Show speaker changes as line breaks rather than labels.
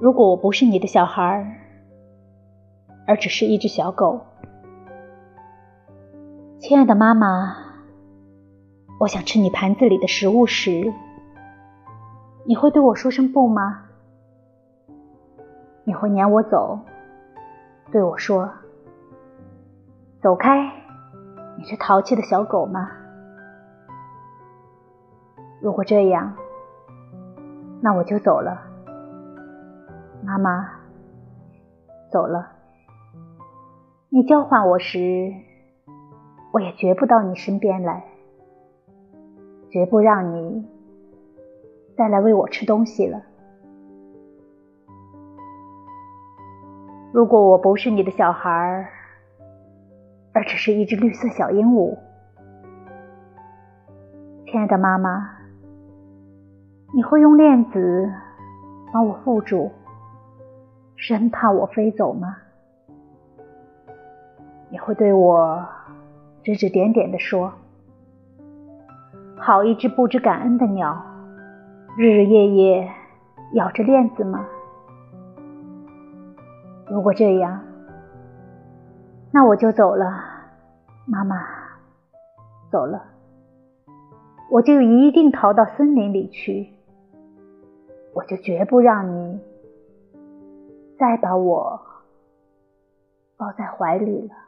如果我不是你的小孩儿，而只是一只小狗，亲爱的妈妈，我想吃你盘子里的食物时，你会对我说声不吗？你会撵我走，对我说：“走开，你这淘气的小狗吗？”如果这样，那我就走了。妈妈，走了。你叫唤我时，我也绝不到你身边来，绝不让你再来喂我吃东西了。如果我不是你的小孩，而只是一只绿色小鹦鹉，亲爱的妈妈，你会用链子把我缚住？生怕我飞走吗？你会对我指指点点的说：“好一只不知感恩的鸟，日日夜夜咬着链子吗？”如果这样，那我就走了，妈妈，走了，我就一定逃到森林里去，我就绝不让你。再把我抱在怀里了。